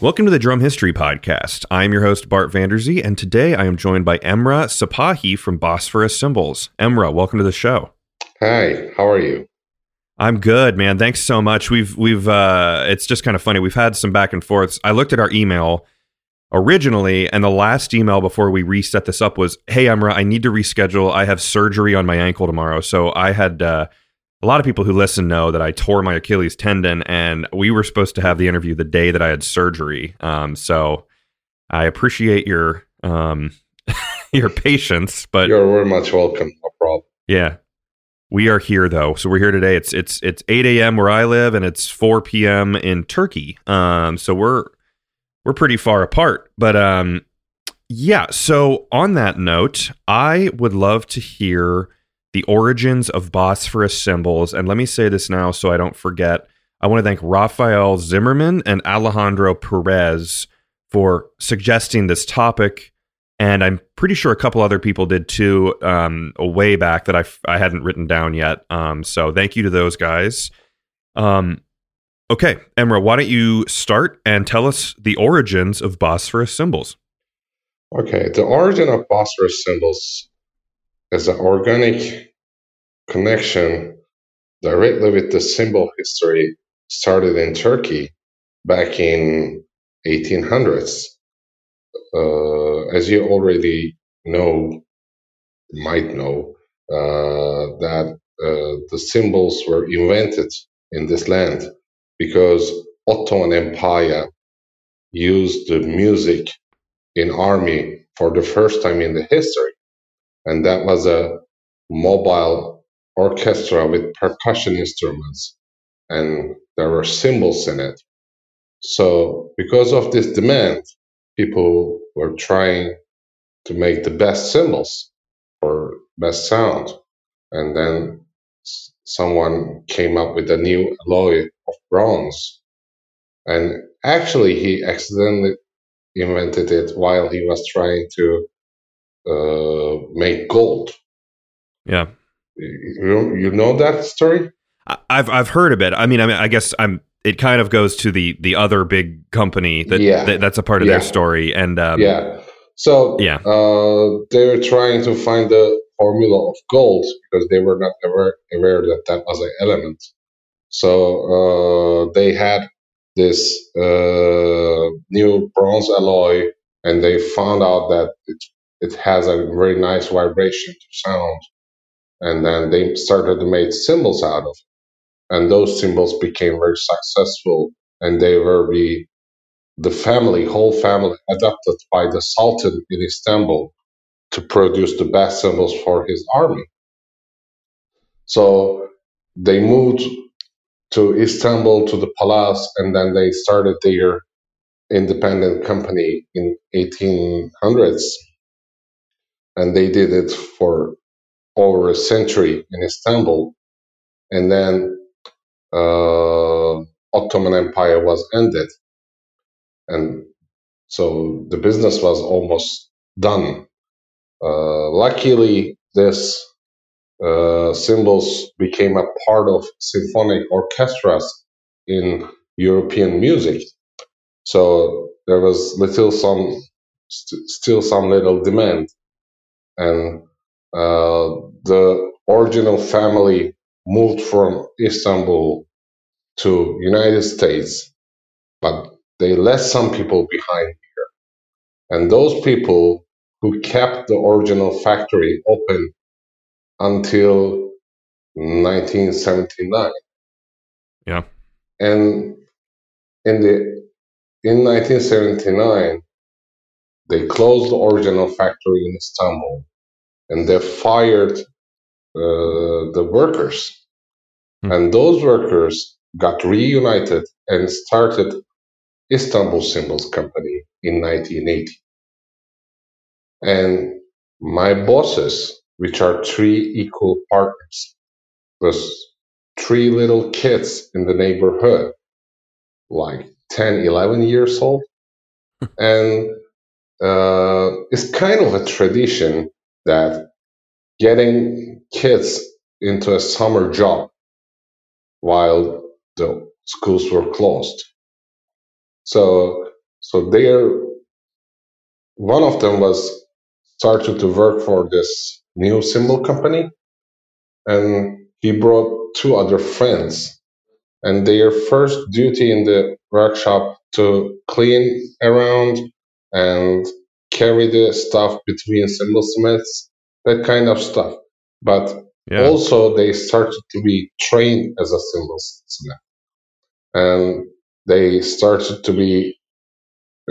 Welcome to the Drum History Podcast. I'm your host, Bart Vanderzee, and today I am joined by Emrah Sipahi from Bosphorus Cymbals. Emrah, welcome to the show. Hi, how are you? I'm good, man. Thanks so much. We've we've uh it's just kind of funny. We've had some back and forths. I looked at our email originally, and the last email before we reset this up was, "Hey, Emrah, I need to reschedule. I have surgery on my ankle tomorrow." So I had uh, a lot of people who listen know that I tore my Achilles tendon, and we were supposed to have the interview the day that I had surgery. Um, so I appreciate your um, your patience, but you're very much welcome. No problem. Yeah, we are here though, so we're here today. It's it's it's 8 a.m. where I live, and it's 4 p.m. in Turkey. Um, so we're we're pretty far apart, but um, yeah. So on that note, I would love to hear the origins of Bosphorus cymbals. And let me say this now so I don't forget. I want to thank Rafael Zimmerman and Alejandro Perez for suggesting this topic. And I'm pretty sure a couple other people did too, um, way back that I, I hadn't written down yet. Um, so thank you to those guys. Um, okay, Emrah, why don't you start and tell us the origins of Bosphorus cymbals? Okay, the origin of Bosphorus cymbals as an organic connection directly with the cymbal history started in Turkey back in 1800s. Uh, as you already know, might know, uh, that uh, the cymbals were invented in this land because Ottoman Empire used the music in army for the first time in the history and that was a mobile orchestra with percussion instruments, and there were cymbals in it. So, because of this demand, people were trying to make the best cymbals or best sound, and then someone came up with a new alloy of bronze. And actually, he accidentally invented it while he was trying to uh, make gold. Yeah, you, you know that story. I've I've heard of it. I mean, I mean, I guess I'm. It kind of goes to the the other big company that, yeah. that that's a part of yeah. their story, and um, yeah. So yeah, uh, they were trying to find the formula of gold because they were not ever aware that that was an element. So uh, they had this uh, new bronze alloy, and they found out that it it has a very nice vibration to sound. And then they started to make cymbals out of it. And those cymbals became very successful. And they were the, the family, whole family, adopted by the Sultan in Istanbul to produce the best cymbals for his army. So they moved to Istanbul to the palace, and then they started their independent company in 1800s and they did it for over a century in Istanbul, and then uh, Ottoman Empire was ended, and so the business was almost done. Uh, luckily, this uh, cymbals became a part of symphonic orchestras in European music. So there was little some st- still some little demand and uh, the original family moved from Istanbul to United States, but they left some people behind here. And those people who kept the original factory open until 1979. Yeah. And in the in 1979, they closed the original factory in Istanbul and they fired uh, the workers. Mm. And those workers got reunited and started Istanbul Cymbals Company in 1980. And my bosses, which are three equal partners, was three little kids in the neighborhood, like 10, 11 years old. and uh, it's kind of a tradition that getting kids into a summer job while the schools were closed. So so they're one of them was started to work for this new cymbal company, and he brought two other friends. And their first duty in the workshop to clean around and carry the stuff between cymbal smiths, that kind of stuff. But Yeah. also they started to be trained as a cymbal smith and they started to be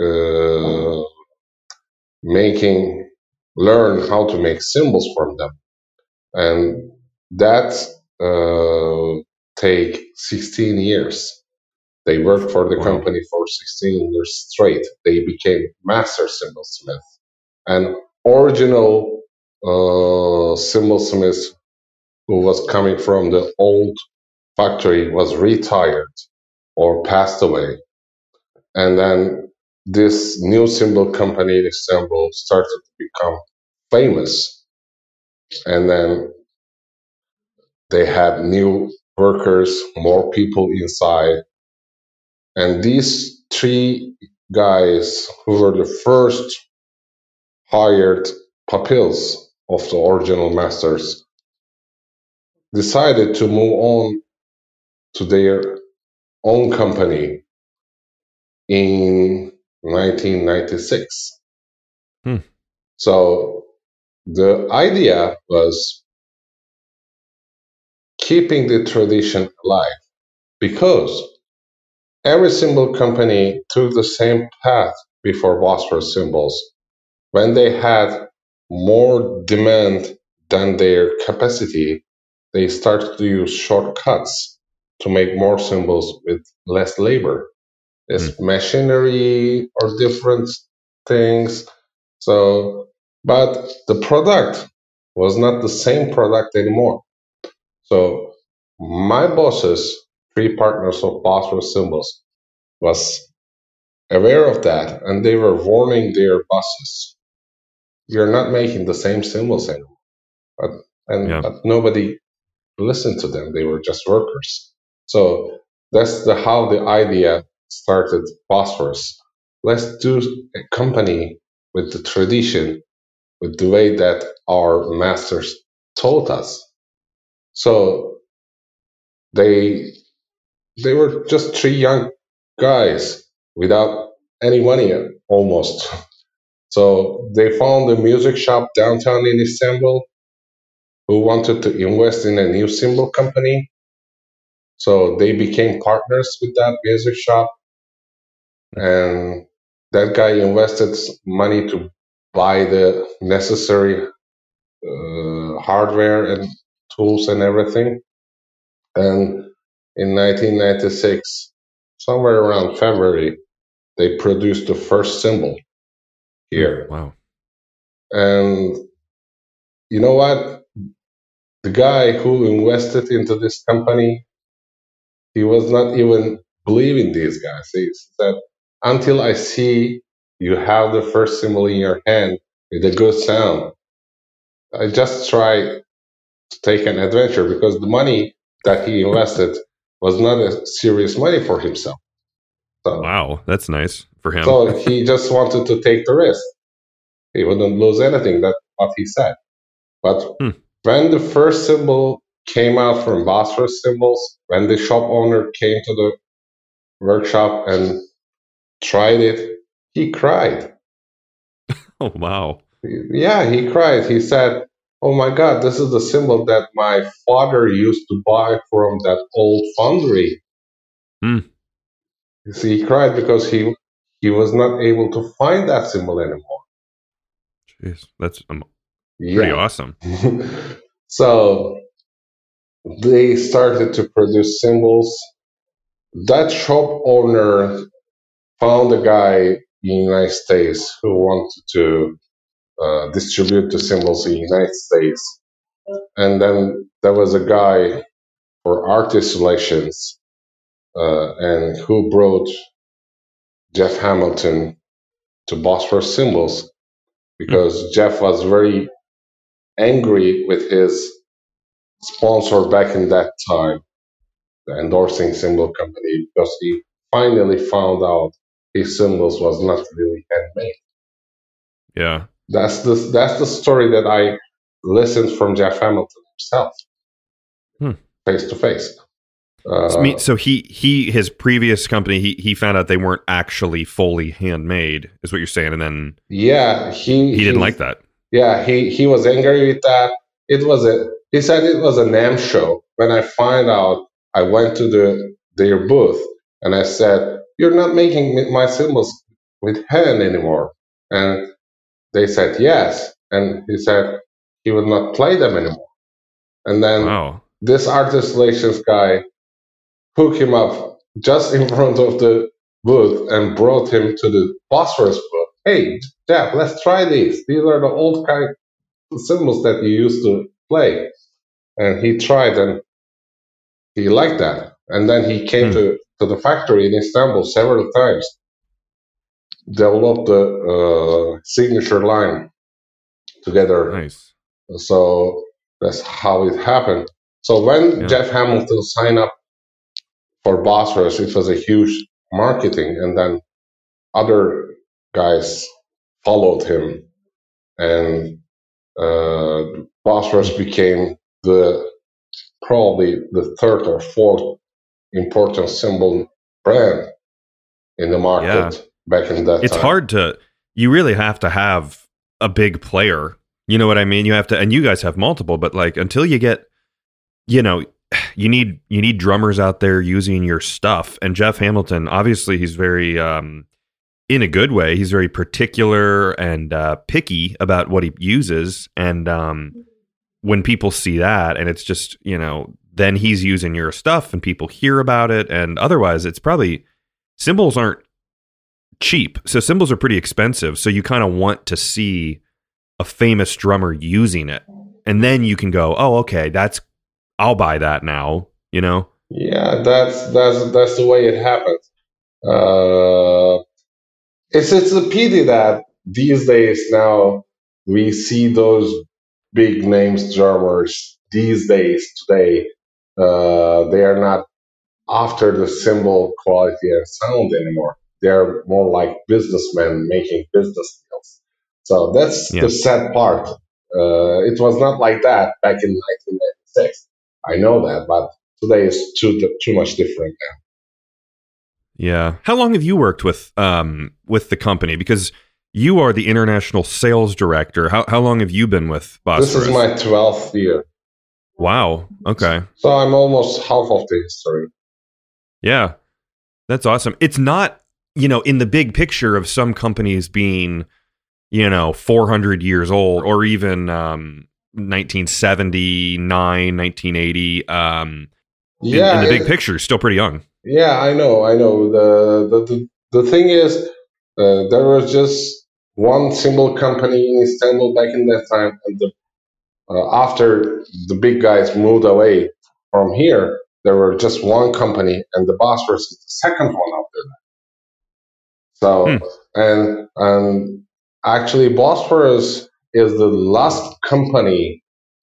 uh, making learn how to make cymbals from them and that uh, take 16 years they worked for the Wow. company for 16 years straight they became master cymbal smith and original uh, cymbal smith who was coming from the old factory was retired or passed away. And then this new cymbal company, the cymbal, started to become famous. And then they had new workers, more people inside. And these three guys who were the first hired pupils of the original masters decided to move on to their own company in 1996. Hmm. So the idea was keeping the tradition alive because every cymbal company took the same path before Bosphorus cymbals. When they had more demand than their capacity, they started to use shortcuts to make more cymbals with less labor. It's hmm. machinery or different things. So, but the product was not the same product anymore. So, my bosses, three partners of Bosphorus cymbals, was aware of that, and they were warning their bosses, "You're not making the same cymbals anymore." But and Yeah. but nobody listened to them; they were just workers. So that's the how the idea started. Bosphorus. Let's do a company with the tradition, with the way that our masters taught us. So they they were just three young guys without any money almost. So they found a music shop downtown in Istanbul who wanted to invest in a new cymbal company. So they became partners with that music shop. And that guy invested money to buy the necessary uh, hardware and tools and everything. And in 1996, somewhere around February, they produced the first cymbal here. Hmm, wow. And you know what? The guy who invested into this company, he was not even believing these guys. He said, until I see you have the first cymbal in your hand with a good sound, I just try to take an adventure because the money that he invested was not a serious money for himself. So, Wow. That's nice for him. so he just wanted to take the risk. He wouldn't lose anything. That's what he said. But Hmm. when the first cymbal came out from Bosphorus cymbals, when the shop owner came to the workshop and tried it, he cried. oh, wow. Yeah, he cried. He said, Oh my God, this is the cymbal that my father used to buy from that old foundry. Hmm. You see, he cried because he he was not able to find that cymbal anymore. Jeez. That's um, pretty Yeah. awesome. so they started to produce cymbals. That shop owner found a guy in the United States who wanted to uh, distribute the cymbals in the United States. And then there was a guy for artist relations uh, and who brought Jeff Hamilton to Bosphorus Cymbals because Jeff was very angry with his sponsor back in that time, the endorsing cymbal company, because he finally found out his cymbals was not really handmade. Yeah. That's the that's the story that I listened from Jeff Hamilton himself, Hmm. face to face. Uh, So, he he his previous company he he found out they weren't actually fully handmade is what you're saying and then Yeah, he he didn't like that. Yeah, he he was angry with that. It was a he said it was a NAMM show. When I find out, I went to the their booth and I said, "You're not making my cymbals with hand anymore." And they said yes, and he said he would not play them anymore. And then Wow. this artist relations guy hooked him up just in front of the booth and brought him to the Bosphorus booth. Hey, Jeff, let's try these. These are the old kind of cymbals that you used to play. And he tried and he liked that. And then he came Hmm. to, to the factory in Istanbul several times, developed the uh, signature line together Nice. so that's how it happened. So when Yeah. Jeff Hamilton signed up for Bosphorus, it was a huge marketing, and then other guys followed him, and uh, Bosphorus became the probably the third or fourth important cymbal brand in the market back in that It's time. hard to you really have to have a big player. You know what I mean? You have to and you guys have multiple, but like until you get you know, you need you need drummers out there using your stuff. And Jeff Hamilton, obviously he's very um in a good way. He's very particular and uh, picky about what he uses. And um, when people see that, and it's just you know, then he's using your stuff, and people hear about it. And otherwise, it's probably cymbals aren't cheap. So cymbals are pretty expensive. So you kind of want to see a famous drummer using it, and then you can go, oh, okay, that's I'll buy that now. You know? Yeah, that's that's that's the way it happens. Uh, it's it's a pity that these days now we see those big names drummers these days today. Uh, they are not after the cymbal quality and sound anymore. They're more like businessmen making business deals. So that's Yeah. the sad part. Uh, it was not like that back in 1996. I know that, but today is too too much different now. Yeah. How long have you worked with um with the company? Because you are the international sales director. How how long have you been with Bosphorus? This is my 12th year, wow. Okay. so I'm almost half of the history. Yeah. That's awesome. It's not, you know, in the big picture of some companies being, you know, 400 years old or even um 1979, 1980 um Yeah, in, the big it- picture still pretty young. Yeah, I know, I know. The the the, the thing is, uh, there was just one single company in Istanbul back in that time, and the, uh, after the big guys moved away from here, there were just one company, and the boss was the second one after that. So, Hmm. and and actually, Bosphorus is the last company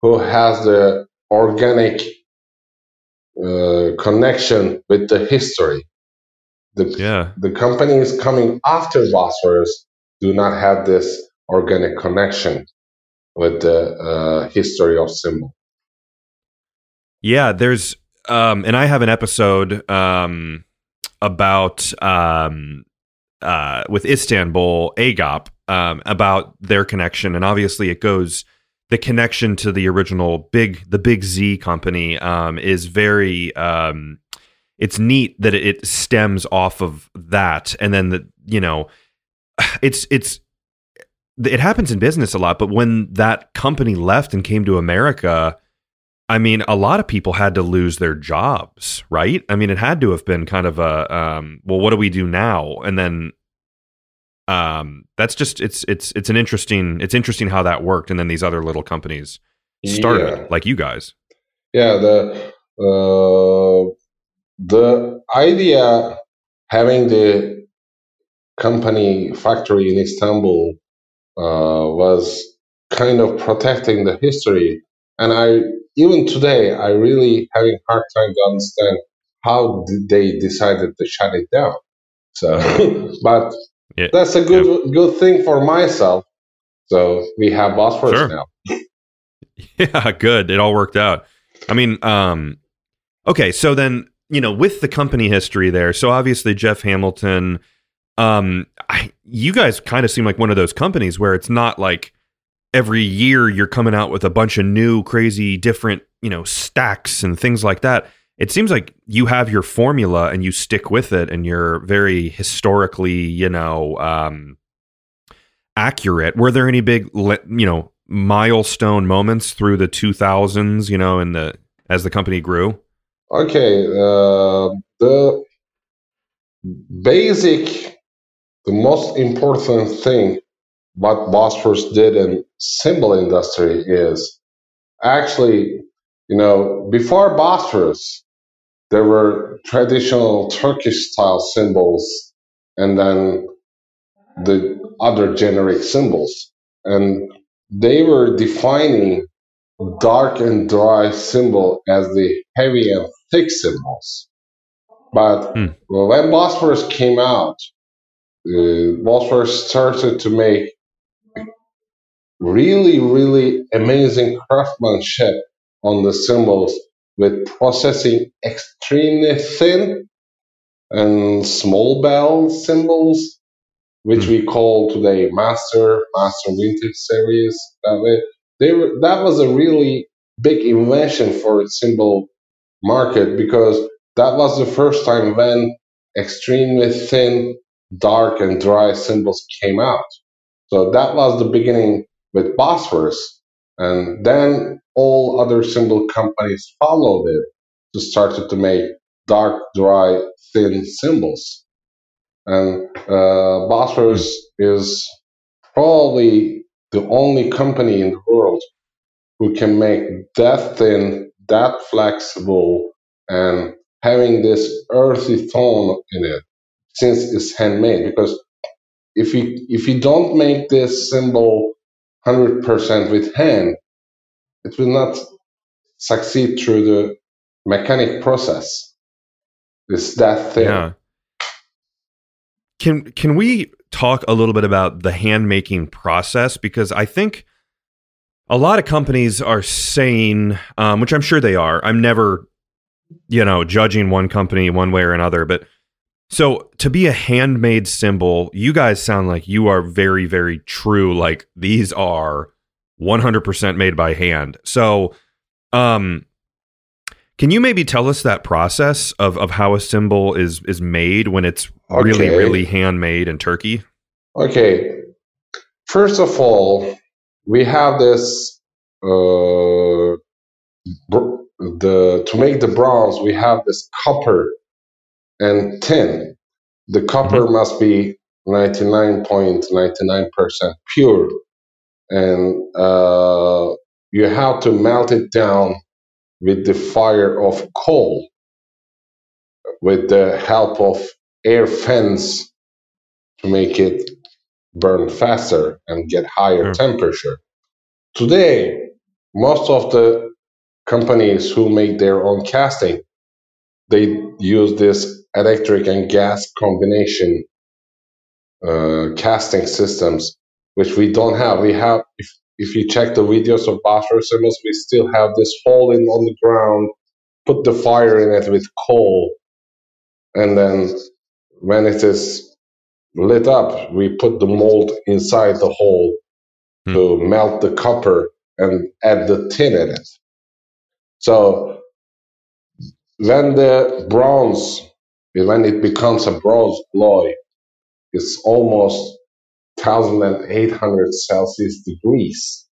who has the organic uh, connection with the history. The, Yeah. the companies coming after Bosphorus do not have this organic connection with the uh, history of cymbal. Yeah, there's um and I have an episode um about um uh with Istanbul Agop um about their connection. And obviously it goes the connection to the original big the big Z company um is very um it's neat that it, stems off of that. And then the you know it's it's it happens in business a lot but when that company left and came to America I mean, a lot of people had to lose their jobs, right? I mean, it had to have been kind of a um, well, what do we do now? And then um, that's just it's it's it's an interesting it's interesting how that worked, and then these other little companies started, Yeah. like you guys. Yeah, the uh, the idea having the company factory in Istanbul uh, was kind of protecting the history, and I even today I really having hard time to understand how did they decided to shut it down. So, but Yeah. that's a good good thing for myself. So we have Bosphorus Sure. now. Yeah, good. It all worked out. I mean, um, okay, so then you know, with the company history there, so obviously Jeff Hamilton, um, I, you guys kind of seem like one of those companies where it's not like every year you're coming out with a bunch of new, crazy, different, you know, stacks and things like that. It seems like you have your formula and you stick with it, and you're very historically, you know, um, accurate. Were there any big, you know, milestone moments through the 2000s, you know, in the as the company grew? Okay, uh, the basic, the most important thing what Bosphorus did in cymbal industry is actually, you know, before Bosphorus, there were traditional Turkish style cymbals and then the other generic cymbals. And they were defining dark and dry cymbal as the heavy and thick cymbals. But Hmm. when Bosphorus came out, uh, Bosphorus started to make really, really amazing craftsmanship on the cymbals with processing extremely thin and small bell cymbals, which hmm. we call today Master, Master Vintage Series. That way, they were, that was a really big invention for the cymbal market because that was the first time when extremely thin, dark, and dry cymbals came out. So that was the beginning with Bosphorus. And then all other cymbal companies followed it to started to make dark, dry, thin cymbals. And uh, Bosphorus is probably the only company in the world who can make that thin, that flexible, and having this earthy tone in it since it's handmade. Because if you if you don't make this cymbal 100% with hand, it will not succeed through the mechanic process. It's that thing. Yeah. Can can we talk a little bit about the hand making process because I think a lot of companies are saying, um, which I'm sure they are. I'm never, you know, judging one company one way or another, but so to be a handmade cymbal, you guys sound like you are very, very true. Like these are 100% made by hand. So, um, can you maybe tell us that process of, of how a cymbal is is made when it's really, really handmade in Turkey? Okay. First of all, we have this uh, br- the to make the bronze we have this copper and tin. The copper must be ninety nine point ninety nine percent pure, and uh, you have to melt it down with the fire of coal, with the help of air fans to make it burn faster and get higher Sure. temperature. Today, most of the companies who make their own casting, they use this electric and gas combination uh, casting systems, which we don't have. We have, if, if you check the videos of Bosphorus cymbals, we still have this hole in on the ground, put the fire in it with coal, and then when it is lit up, we put the mold inside the hole Hmm. to melt the copper and add the tin in it. So when the bronze, when it becomes a bronze alloy, it's almost 1800 Celsius degrees.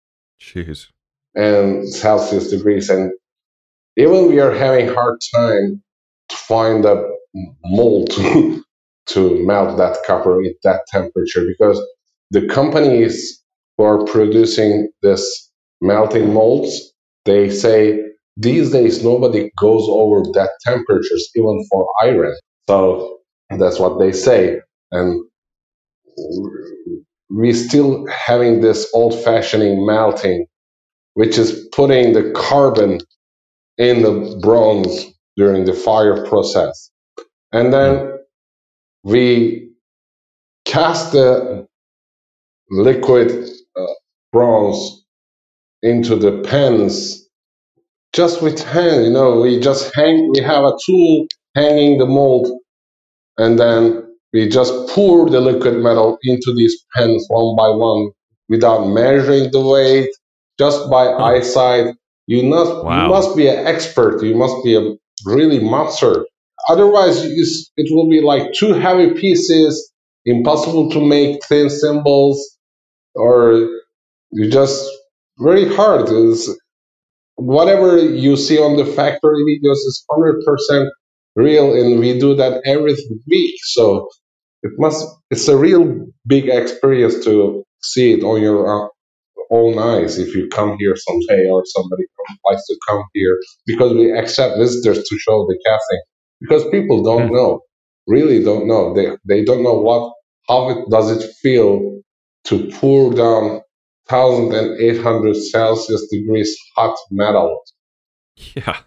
Jeez. and Celsius degrees, and even we are having hard time to find a mold to, to melt that copper at that temperature because the companies who are producing this melting molds they say these days nobody goes over that temperatures even for iron so that's what they say and we're still having this old fashioning melting which is putting the carbon in the bronze during the fire process and then we cast the liquid uh, bronze into the pens just with hand. You know, we just hang. We have a tool hanging the mold, and then we just pour the liquid metal into these pens one by one without measuring the weight, just by eyesight. You must Wow. you must be an expert. You must be a really master. Otherwise, it will be like two heavy pieces, impossible to make thin cymbals, or you just very hard. It's, whatever you see on the factory videos is hundred percent real, and we do that every week. So it must. It's a real big experience to see it on your uh, own eyes if you come here someday or somebody likes to come here because we accept visitors to show the casting because people don't Hmm. know really don't know they they don't know what how it does it feel to pour down 1800 celsius degrees hot metal Yeah.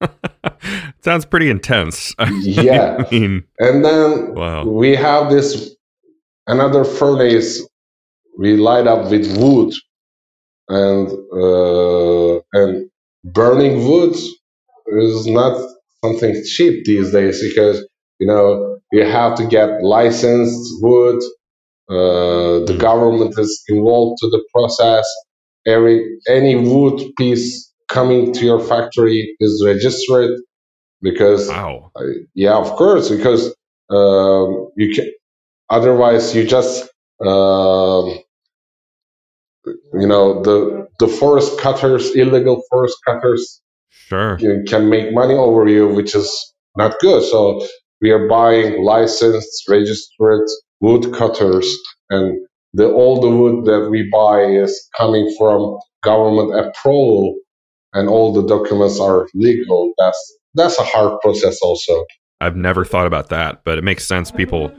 Sounds pretty intense. Yeah. I mean, and then wow. we have this another furnace we light up with wood and uh, and burning wood is not something cheap these days because you know you have to get licensed wood uh, the government is involved to the process every any wood piece coming to your factory is registered because Wow. yeah, of course, because um, you can. Otherwise, you just um, you know the the forest cutters, illegal forest cutters, Sure. can, can make money over you, which is not good. So we are buying licensed, registered wood cutters, and the all the wood that we buy is coming from government approval, and all the documents are legal. That's that's a hard process, also. I've never thought about that, but it makes sense. People,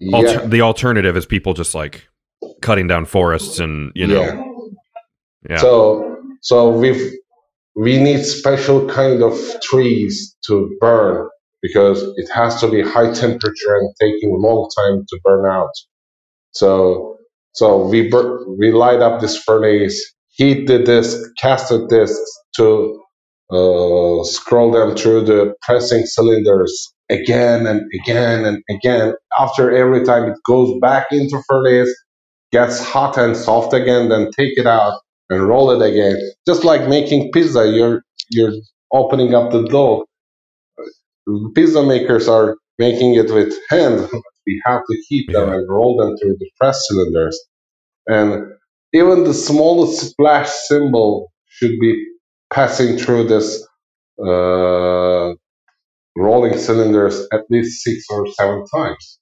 Yeah. alter- the alternative is people just like cutting down forests and, you know, Yeah. yeah. So so we we need special kind of trees to burn because it has to be high temperature and taking a long time to burn out. So so we bur- we light up this furnace, heat the disc, cast the discs to uh, scroll them through the pressing cylinders again and again and again. After every time it goes back into furnace, gets hot and soft again, then take it out and roll it again. Just like making pizza, you're you're opening up the dough. Pizza makers are making it with hand. We have to heat them Yeah. and roll them through the press cylinders. And even the smallest splash cymbal should be passing through this uh, rolling cylinders at least six or seven times.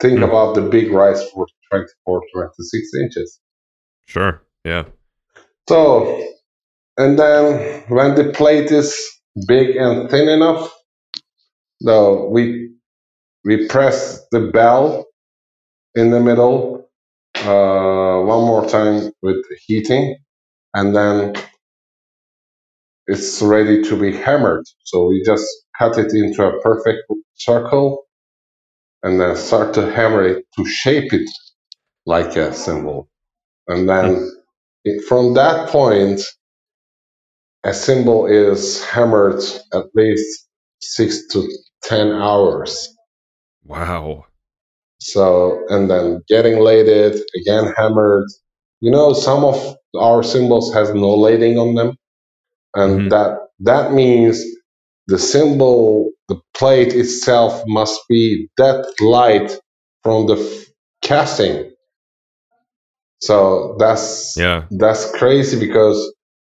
Think Hmm. about the big rice for 24, 26 inches. Sure. Yeah. So, and then when the plate is big and thin enough, no, we we press the bell in the middle uh, one more time with heating, and then it's ready to be hammered. So we just cut it into a perfect circle, and then start to hammer it to shape it like a cymbal, and then it, from that point a cymbal is hammered at least six to ten hours. Wow. So, and then getting laded, again hammered. You know, some of our cymbals has no lading on them, and Mhm. that that means the cymbal, the plate itself must be that light from the f- casting. So that's Yeah. that's crazy because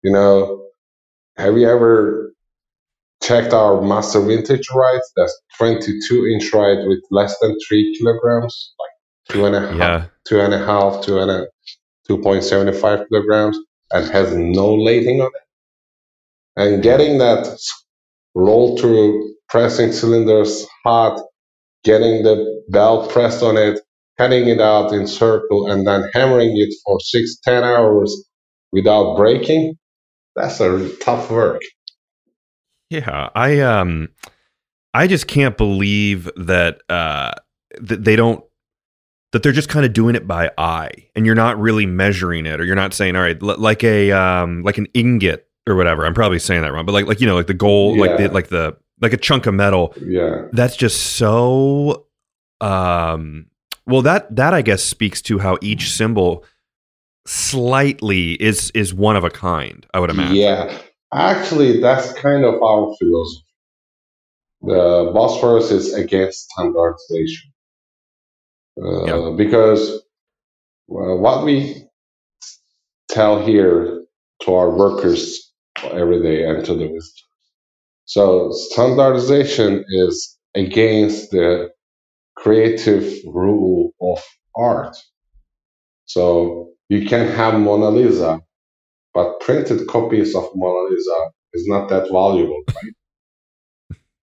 you know have you ever checked our master vintage ride that's 22 inch ride with less than three kilograms like two and a half Yeah. two and a half two and a 2.75 kilograms and has no lading on it and getting that roll through pressing cylinders hot getting the belt pressed on it cutting it out in circle and then hammering it for six ten hours without breaking that's a tough work. Yeah, I um I just can't believe that uh, that they don't that they're just kind of doing it by eye, and you're not really measuring it, or you're not saying, all right, l- like a um, like an ingot or whatever. I'm probably saying that wrong, but like like you know, like the gold, like the like the like a chunk of metal. Yeah. That's just so. Um, well, that that I guess speaks to how each cymbal slightly is is one of a kind. I would imagine. Yeah, actually, that's kind of our philosophy. The Bosphorus is against standardization uh, Yeah. because well, what we tell here to our workers every day and to the visitors. So standardization is against the creative rule of art. So you can have Mona Lisa, but printed copies of Mona Lisa is not that valuable.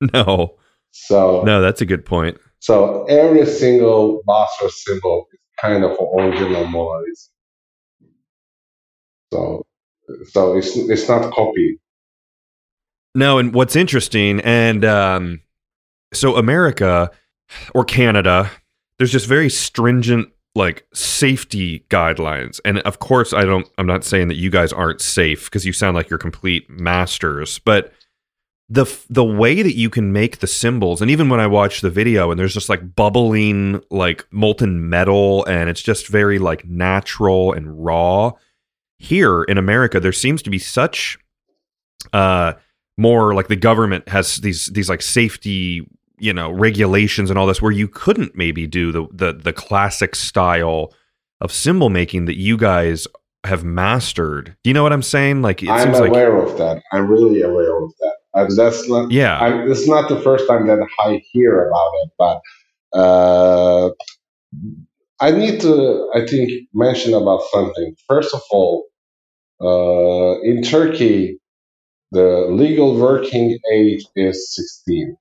Right? no, So no, that's a good point. so every single master cymbal is kind of an original Mona Lisa. So so it's it's not copied. No, and what's interesting, and um, so America or Canada, there's just very stringent like safety guidelines, and of course, I don't. I'm not saying that you guys aren't safe because you sound like you're complete masters, but the the way that you can make the cymbals, and even when I watch the video, and there's just like bubbling like molten metal, and it's just very like natural and raw. Here in America, there seems to be such uh more like the government has these these like safety you know regulations and all this where you couldn't maybe do the the the classic style of cymbal making that you guys have mastered do you know what i'm saying like it I'm seems like aware of that. I'm really aware of that. That's not yeah I'm, it's not the first time that I hear about it, but uh, I need to, I think, mention about something. First of all, uh, in Turkey, the legal working age is 16.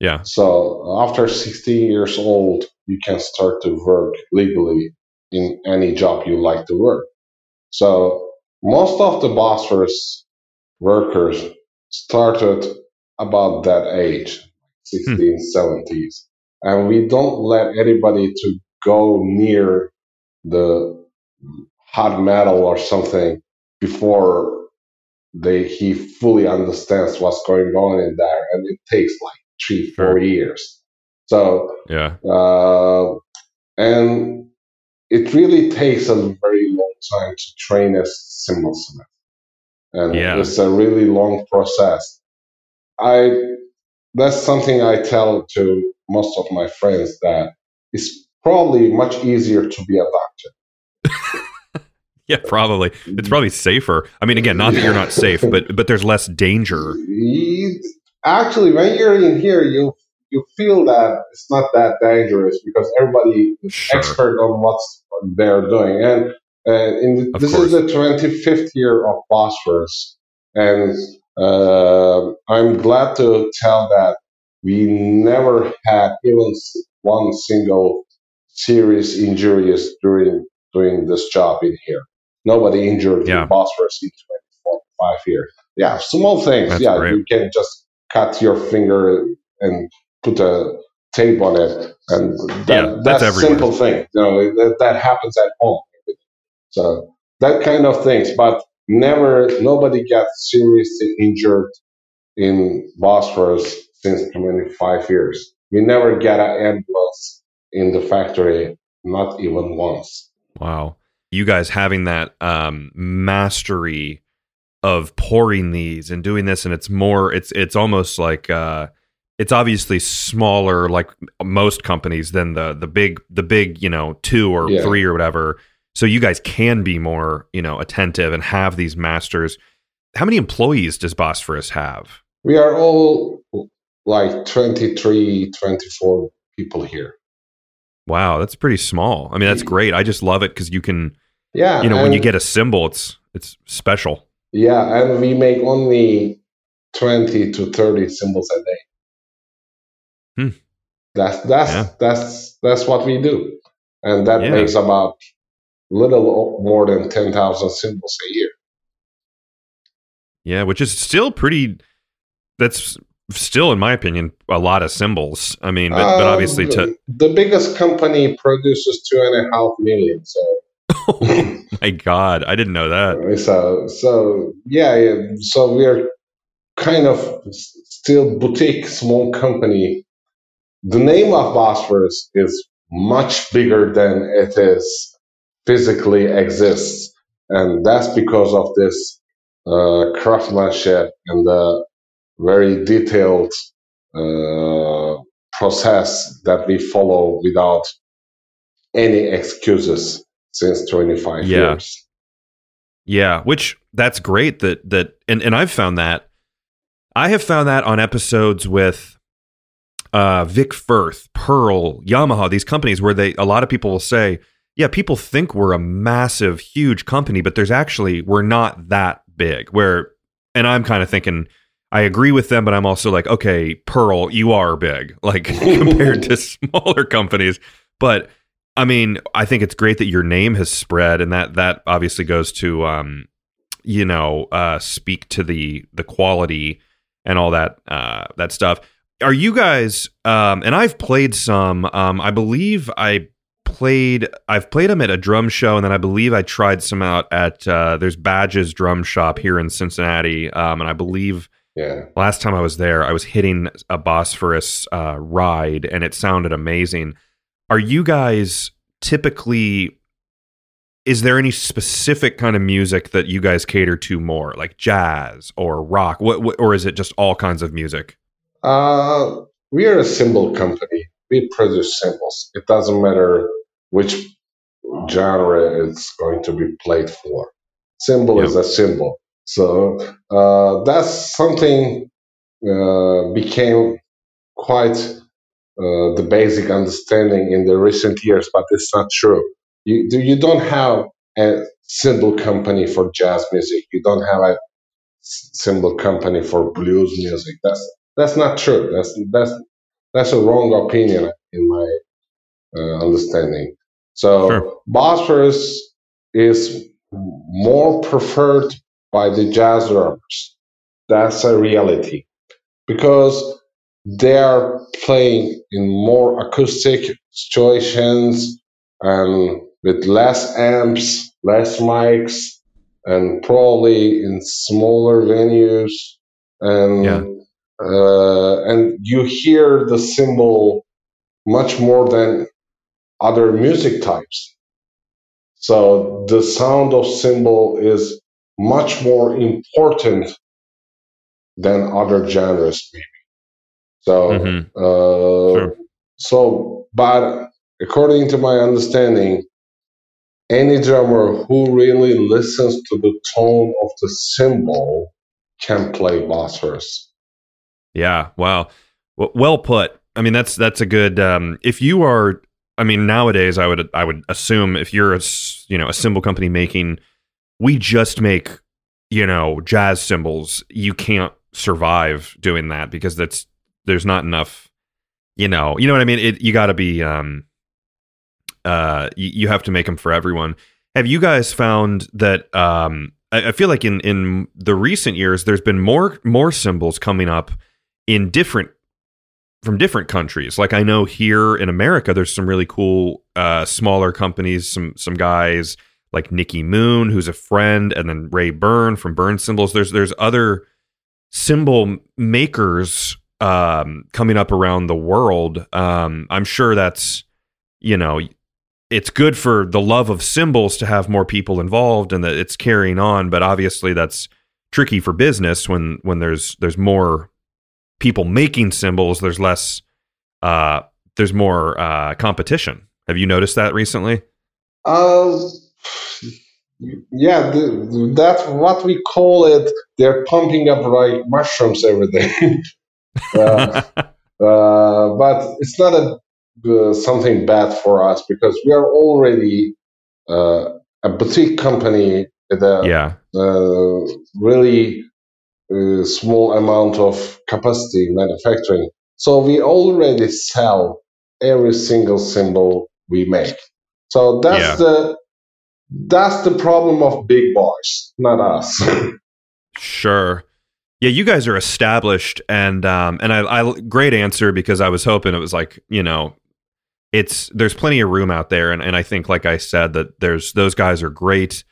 yeah So after 16 years old, you can start to work legally in any job you like to work. So most of the Bosphorus workers started about that age, 16, 70s. And we don't let anybody to go near the hot metal or something before they he fully understands what's going on in there. And it takes like three, four Sure. years. So yeah uh, and it really takes a very long time to train a cymbal smith. And Yeah. it's a really long process. I that's something I tell to most of my friends that it's probably much easier to be a doctor. yeah probably it's probably safer i mean again not that you're not safe but but there's less danger Actually, when you're in here, you you feel that it's not that dangerous because everybody is Sure. expert on what they're doing. And uh, in the, this course. is the 25th year of Bosphorus, and uh, I'm glad to tell that we never had even one single serious injuries during doing this job in here. Nobody injured Yeah. in Bosphorus in 24, five years. Yeah, small things. That's yeah, great. you can just cut your finger and put a tape on it, and that, Yeah, that's that's, everywhere. simple thing. You know that, that happens at home. So that kind of things, but never nobody gets seriously injured in Bosphorus since 25 years. We never get an ambulance in the factory, not even once. Wow. You guys having that um, mastery of pouring these and doing this and it's more it's it's almost like uh it's obviously smaller like most companies than the the big the big, you know, 2 or Yeah. 3 or whatever. So you guys can be more, you know, attentive and have these masters. How many employees does Bosphorus have? We are all like 23, 24 people here. Wow, that's pretty small. I mean, that's great. I just love it cuz you can, Yeah, you know, when you get a cymbal, it's it's special. yeah, and we make only 20 to 30 cymbals a day. Hmm. That's that's Yeah. that's that's what we do, and that Yeah. makes about little more than 10,000 cymbals a year. Yeah, which is still pretty. That's still, in my opinion, a lot of cymbals. I mean, but, but obviously, Um, to the biggest company produces two and a half million. So, oh my God, I didn't know that. so, so yeah, yeah. So we are kind of still boutique, small company. The name of Bosphorus is much bigger than it is physically exists, and that's because of this uh, craftsmanship and the very detailed uh, process that we follow without any excuses since 25 Yeah. years. Yeah, which that's great that that and and I've found that I have found that on episodes with uh Vic Firth, Pearl, Yamaha, these companies where they a lot of people will say, yeah, people think we're a massive huge company, but there's actually we're not that big. Where and I'm kind of thinking I agree with them, but I'm also like, okay, Pearl, you are big, like compared to smaller companies. But I mean, I think it's great that your name has spread, and that that obviously goes to, um, you know, uh, speak to the the quality and all that uh, that stuff. Are you guys? Um, and I've played some. Um, I believe I played. I've played them at a drum show, and then I believe I tried some out at uh, there's Badges Drum Shop here in Cincinnati, um, and I believe Yeah. last time I was there, I was hitting a Bosphorus uh, ride, and it sounded amazing. Are you guys typically? Is there any specific kind of music that you guys cater to more, like jazz or rock? What, what or is it just all kinds of music? Uh, we are a cymbal company. We produce cymbals. It doesn't matter which genre it's going to be played for. Cymbal is a cymbal. So uh, that's something uh, became quite uh, the basic understanding in the recent years, but it's not true. You do- you don't have a cymbal company for jazz music. You don't have a cymbal company for blues music. That's that's not true. That's that's that's a wrong opinion in my uh, understanding. So Sure. Bosphorus is more preferred by the jazz drummers. That's a reality because they are playing in more acoustic situations and with less amps, less mics, and probably in smaller venues. And Yeah. uh, and you hear the cymbal much more than other music types. So the sound of cymbal is much more important than other genres, maybe. So, Mhm. uh, Sure. so, but according to my understanding, any drummer who really listens to the tone of the cymbal can play Bosphorus. Yeah. Wow. Well put. I mean, that's that's a good. Um, if you are, I mean, nowadays, I would I would assume if you're a you know a cymbal company making, we just make you know jazz cymbals. You can't survive doing that because that's there's not enough. You know, you know what I mean. It, you got to be. Um, uh, you, you have to make them for everyone. Have you guys found that? Um, I, I feel like in in the recent years, there's been more more cymbals coming up in different from different countries. Like I know here in America, there's some really cool uh, smaller companies. Some some guys like Nikki Moon, who's a friend, and then Ray Byrne from Byrne Cymbals. There's there's other cymbal makers um, coming up around the world. Um, I'm sure that's you know it's good for the love of cymbals to have more people involved and that it's carrying on. But obviously, that's tricky for business when when there's there's more people making cymbals. There's less. Uh, there's more uh, competition. Have you noticed that recently? Uh, yeah, th- that's what we call it. They're pumping up like mushrooms every day. uh, uh, but it's not a uh, something bad for us because we are already uh, a boutique company with a yeah. uh, really uh, small amount of capacity manufacturing. So we already sell every single cymbal we make. So that's Yeah. the that's the problem of big boys, not us. Sure. Yeah, you guys are established, and um, and I, I great answer because I was hoping it was like you know, it's there's plenty of room out there, and, and I think like I said that there's those guys are great,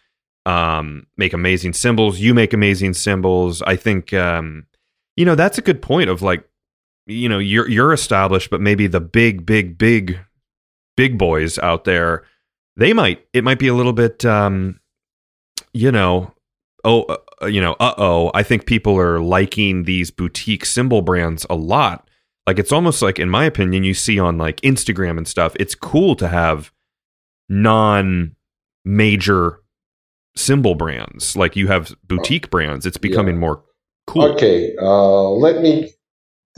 um, make amazing cymbals. You make amazing cymbals. I think um, you know that's a good point of like, you know, you're you're established, but maybe the big, big, big, big boys out there, they might it might be a little bit, um, you know, oh, uh, uh, you know, uh oh, I think people are liking these boutique cymbal brands a lot. Like it's almost like, in my opinion, you see on like Instagram and stuff, it's cool to have non major cymbal brands. Like you have boutique brands. It's becoming Yeah. more cool. Okay, uh, let me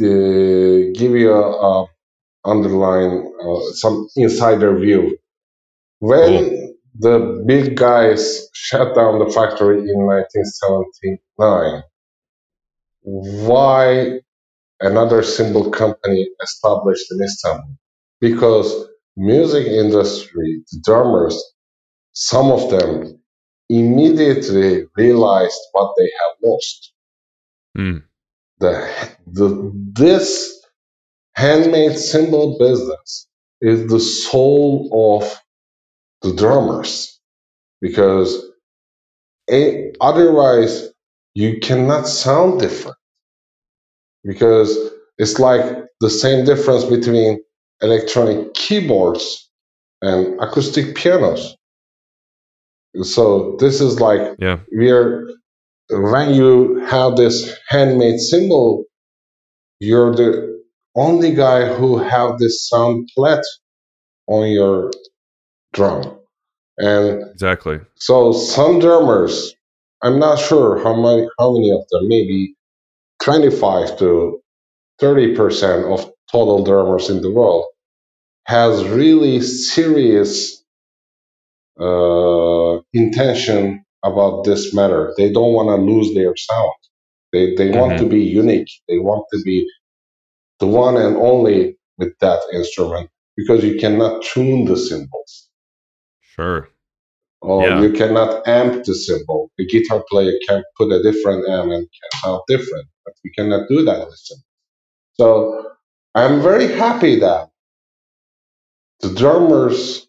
uh, give you a, a underline uh, some insider view. When the big guys shut down the factory in 1979, why another cymbal company established in Istanbul? Because music industry, the drummers, some of them immediately realized what they have lost. Mm, the, the this handmade cymbal business is the soul of the drummers because a, otherwise you cannot sound different because it's like the same difference between electronic keyboards and acoustic pianos so this is like yeah. we're when you have this handmade cymbal you're the only guy who have this sound plate on your drum. And Exactly. so some drummers, I'm not sure how many how many of them, maybe 25 to 30 percent of total drummers in the world has really serious uh, intention about this matter. They don't want to lose their sound. They they want Mhm. to be unique. They want to be the one and only with that instrument because you cannot tune the cymbals Sure. or Yeah. you cannot amp the cymbal. The guitar player can put a different amp and can sound different, but we cannot do that with cymbals. So I'm very happy that the drummers,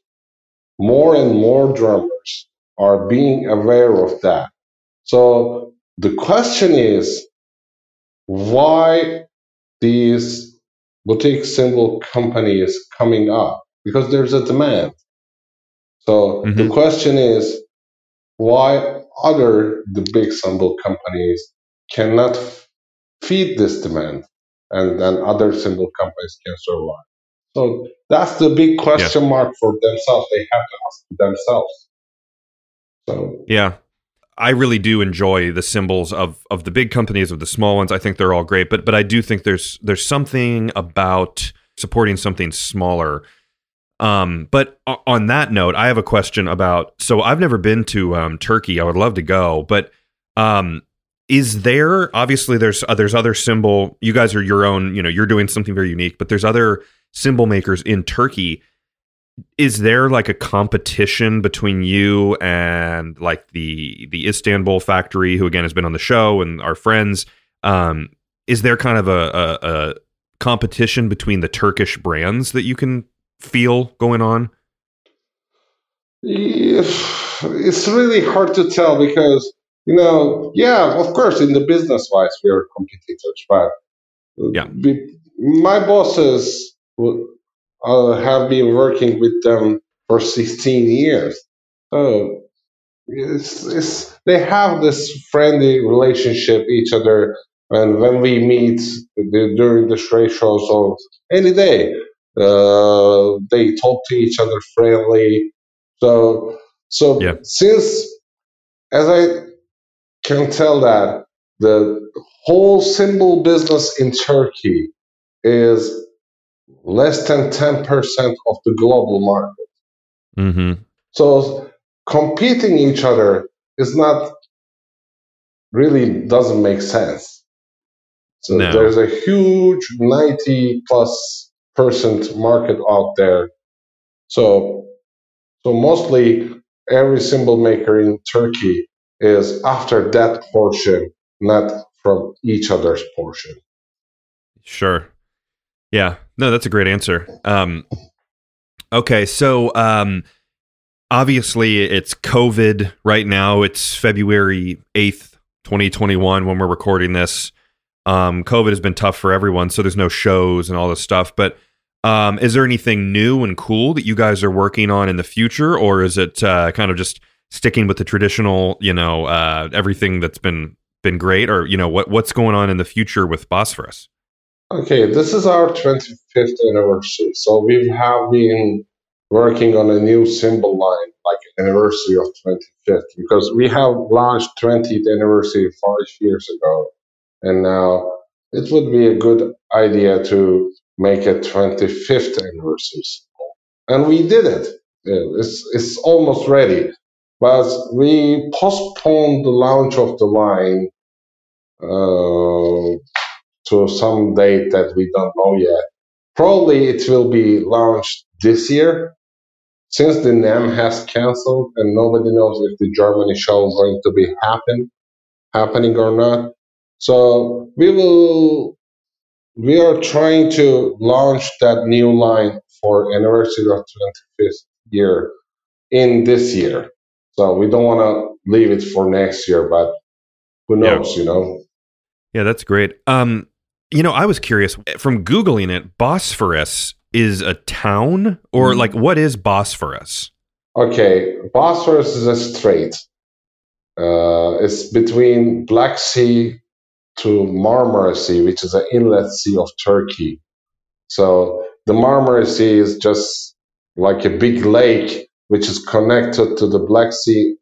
more and more drummers, are being aware of that. So the question is why these boutique cymbal companies coming up? Because there's a demand. So the Mhm. question is why other the big cymbal companies cannot f- feed this demand and then other cymbal companies can survive. So that's the big question mark for themselves. They have to ask themselves. So Yeah. I really do enjoy the cymbals of of the big companies of the small ones. I think they're all great, but but I do think there's there's something about supporting something smaller. Um, but on that note, I have a question about. So I've never been to um, Turkey. I would love to go, but um, is there obviously there's uh, there's other cymbal. You guys are your own. You know, you're doing something very unique, but there's other cymbal makers in Turkey is there like a competition between you and like the the Istanbul factory who again has been on the show and our friends um is there kind of a, a, a competition between the Turkish brands that you can feel going on it's really hard to tell because you know, yeah, of course, in the business wise, we are competitors, but Yeah. we- my bosses uh, have been working with them for 16 years. So it's, it's, they have this friendly relationship each other. And when we meet the, during the trade shows or any day, uh, they talk to each other friendly. So, so Yeah. since, as I can tell that the whole cymbal business in Turkey is less than 10% of the global market. mm-hmm So competing each other is not really doesn't make sense. So No. there's a huge 90 plus percent market out there. So so mostly every cymbal maker in Turkey is after that portion, not from each other's portion. Sure. Yeah. No, that's a great answer. Um, okay, so um, obviously it's COVID right now. It's February eighth, twenty twenty one, when we're recording this. Um, COVID has been tough for everyone, so there's no shows and all this stuff. But um, is there anything new and cool that you guys are working on in the future, or is it uh, kind of just sticking with the traditional, you know, uh, everything that's been been great, or you know, what what's going on in the future with Bosphorus? Okay, this is our 25th anniversary, so we have been working on a new cymbal line, like anniversary of 25th, because we have launched 20th anniversary five years ago, and now it would be a good idea to make a 25th anniversary. And we did it. It's, it's almost ready. But we postponed the launch of the line uh, to some date that we don't know yet. Probably it will be launched this year. Since the NAMM has cancelled and nobody knows if the Germany show is going to be happen, happening or not. So we will we are trying to launch that new line for anniversary of 25th year in this year. So we don't want to leave it for next year, but who knows, yeah. you know? Yeah, that's great. Um, you know, I was curious from Googling it, Bosphorus is a town or mm-hmm. like what is Bosphorus? Okay, Bosphorus is a strait. Uh, it's between Black Sea to Marmara Sea, which is an inlet sea of Turkey. So the Marmara Sea is just like a big lake which is connected to the Black Sea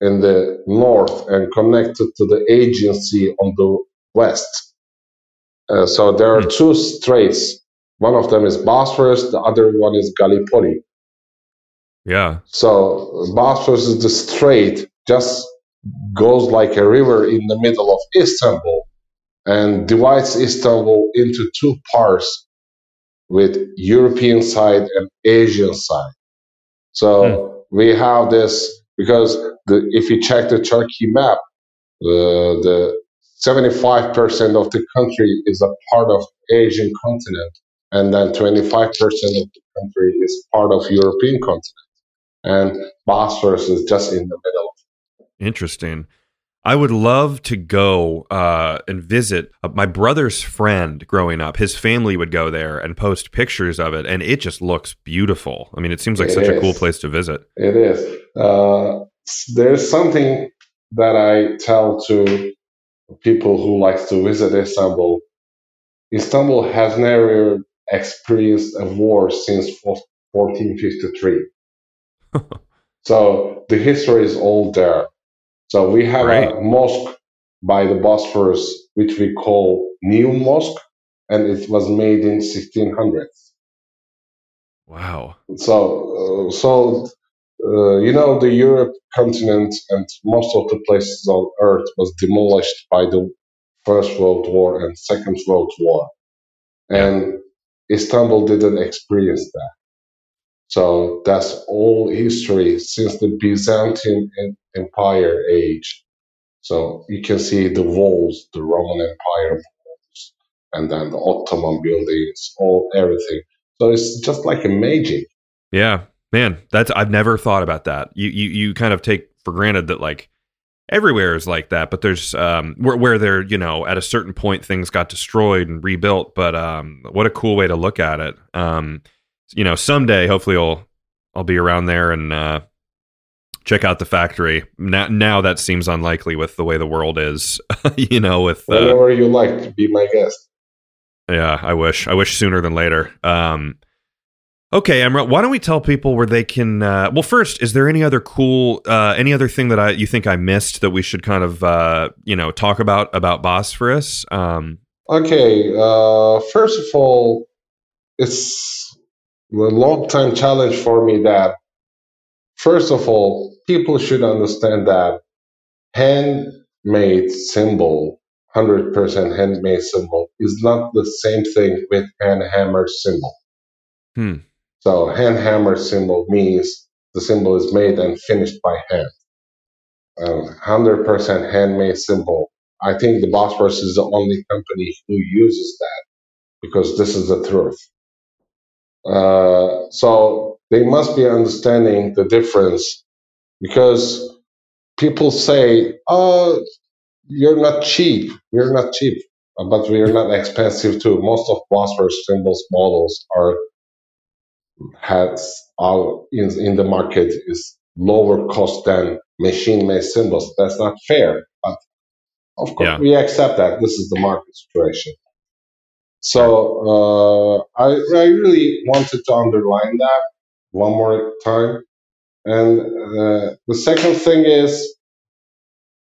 in the north and connected to the Aegean Sea on the west. Uh, so there are hmm. two straits. One of them is Bosphorus, the other one is Gallipoli. Yeah. So Bosphorus is the strait, just goes like a river in the middle of Istanbul and divides Istanbul into two parts with European side and Asian side. So mm. we have this because the, if you check the Turkey map, uh, the 75% of the country is a part of Asian continent, and then 25% of the country is part of European continent, and Bosphorus is just in the middle. Interesting. I would love to go uh, and visit uh, my brother's friend growing up. His family would go there and post pictures of it, and it just looks beautiful. I mean, it seems like it such is. a cool place to visit. It is. Uh, there's something that I tell to people who like to visit Istanbul. Istanbul has never experienced a war since 1453. so the history is all there so we have right. a mosque by the Bosphorus, which we call New Mosque, and it was made in 1600s. Wow. So, uh, so uh, you know, the Europe continent and most of the places on Earth was demolished by the First World War and Second World War, and Istanbul didn't experience that. So that's all history since the Byzantine Empire age. So you can see the walls, the Roman Empire walls, and then the Ottoman buildings, all everything. So it's just like a magic. Yeah, man, that's I've never thought about that. You you you kind of take for granted that like everywhere is like that, but there's um where where there you know at a certain point things got destroyed and rebuilt. But um, what a cool way to look at it. Um, you know, someday hopefully I'll I'll be around there and uh, check out the factory. Now, now that seems unlikely with the way the world is. you know, with uh, whenever you like, be my guest. Yeah, I wish. I wish sooner than later. Um, okay, Emrah, why don't we tell people where they can? Uh, well, first, is there any other cool, uh, any other thing that I you think I missed that we should kind of uh, you know talk about about Bosphorus? Um, okay, uh, first of all, it's a long time challenge for me that first of all, people should understand that handmade cymbal, 100% handmade cymbal, is not the same thing with hand hammered cymbal. Hmm. So hand hammered cymbal means the cymbal is made and finished by hand. Um, 100% handmade cymbal I think the Bosphorus is the only company who uses that because this is the truth. Uh, so they must be understanding the difference because people say, "Oh, you're not cheap. You're not cheap." But we are not expensive too. Most of Bosphorus cymbals models are has are in, in the market is lower cost than machine made cymbals. That's not fair. But of course, Yeah. we accept that this is the market situation. So uh, I, I really wanted to underline that one more time. And uh, the second thing is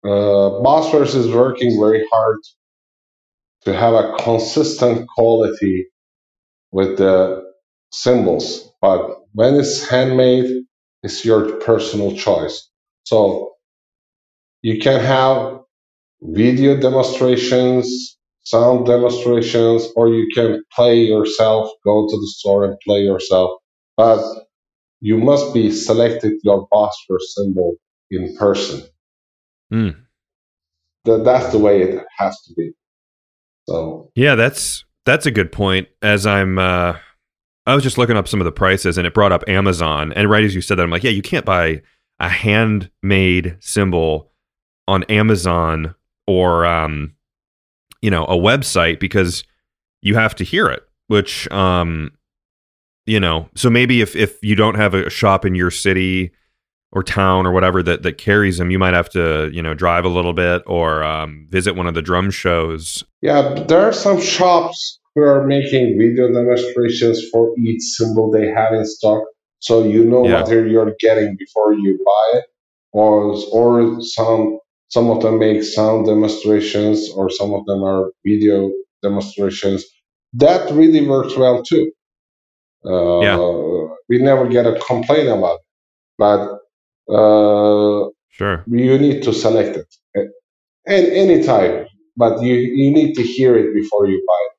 uh, is working very hard to have a consistent quality with the cymbals. But when it's handmade, it's your personal choice. So you can have video demonstrations, sound demonstrations, or you can play yourself, go to the store and play yourself. But you must be selected your Bosphorus cymbal in person. Hmm. That, that's the way it has to be. So Yeah, that's that's a good point. As I'm, uh, I was just looking up some of the prices, and it brought up Amazon. And right as you said that, I'm like, yeah, you can't buy a handmade cymbal on Amazon or, um, you know, a website because you have to hear it. Which, um, you know, so maybe if if you don't have a shop in your city or town or whatever that that carries them, you might have to, you know, drive a little bit or um, visit one of the drum shows Yeah, there are some shops who are making video demonstrations for each cymbal they have in stock, so you know Yeah. what you're getting before you buy it. Or, or some some of them make sound demonstrations, or some of them are video demonstrations. That really works well too. Uh, Yeah. We never get a complaint about it, but uh, Sure. you need to select it, and any type. But you you need to hear it before you buy it.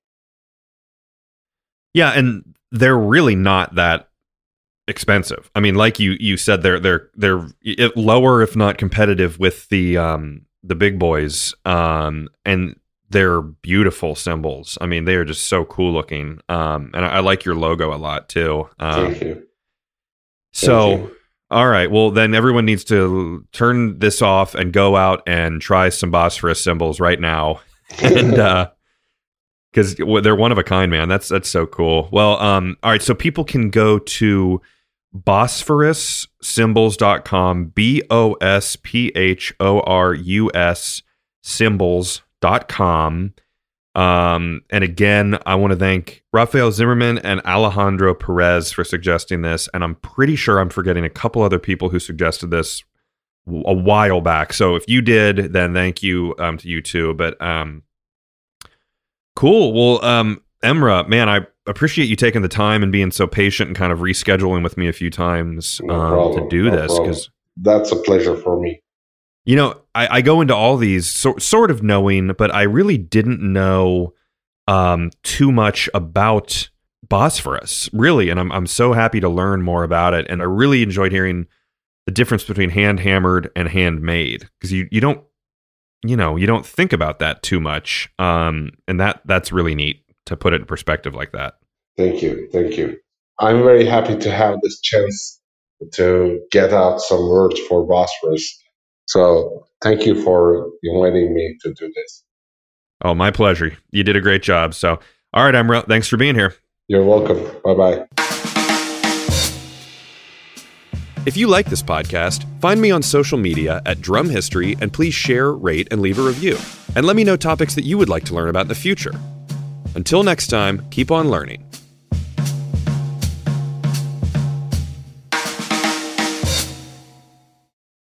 Yeah, and they're really not that expensive. I mean, like you you said, they're they're they're lower, if not competitive, with the um the big boys. Um, and they're beautiful cymbals. I mean, they are just so cool looking. Um, and I, I like your logo a lot too. Um, Thank you. so. you. All right. Well, then everyone needs to turn this off and go out and try some Bosphorus cymbals right now. and uh because they're one of a kind man that's that's so cool well um all right so people can go to bosphorus cymbals.com b-o-s-p-h-o-r-u-s cymbals.com um and again i want to thank rafael zimmerman and alejandro perez for suggesting this. And i'm pretty sure i'm forgetting a couple other people who suggested this a while back. So if you did then thank you um to you too. But um Cool. Well, um, Emrah, man, I appreciate you taking the time and being so patient and kind of rescheduling with me a few times No um, problem, to do no this because That's a pleasure for me. you know I, I go into all these so, sort of knowing, but I really didn't know um, too much about Bosphorus, really, and I'm I'm so happy to learn more about it, and I really enjoyed hearing the difference between hand hammered and handmade because you you don't you know you don't think about that too much, um, and that that's really neat to put it in perspective like that. Thank you. Thank you. I'm very happy to have this chance to get out some words for Bosphorus. So thank you for inviting me to do this. Oh, my pleasure. You did a great job. So, all right, Emrah, thanks for being here. You're welcome. Bye bye. If you like this podcast, find me on social media at Drum History and please share, rate, and leave a review. And let me know topics that you would like to learn about in the future. Until next time, keep on learning.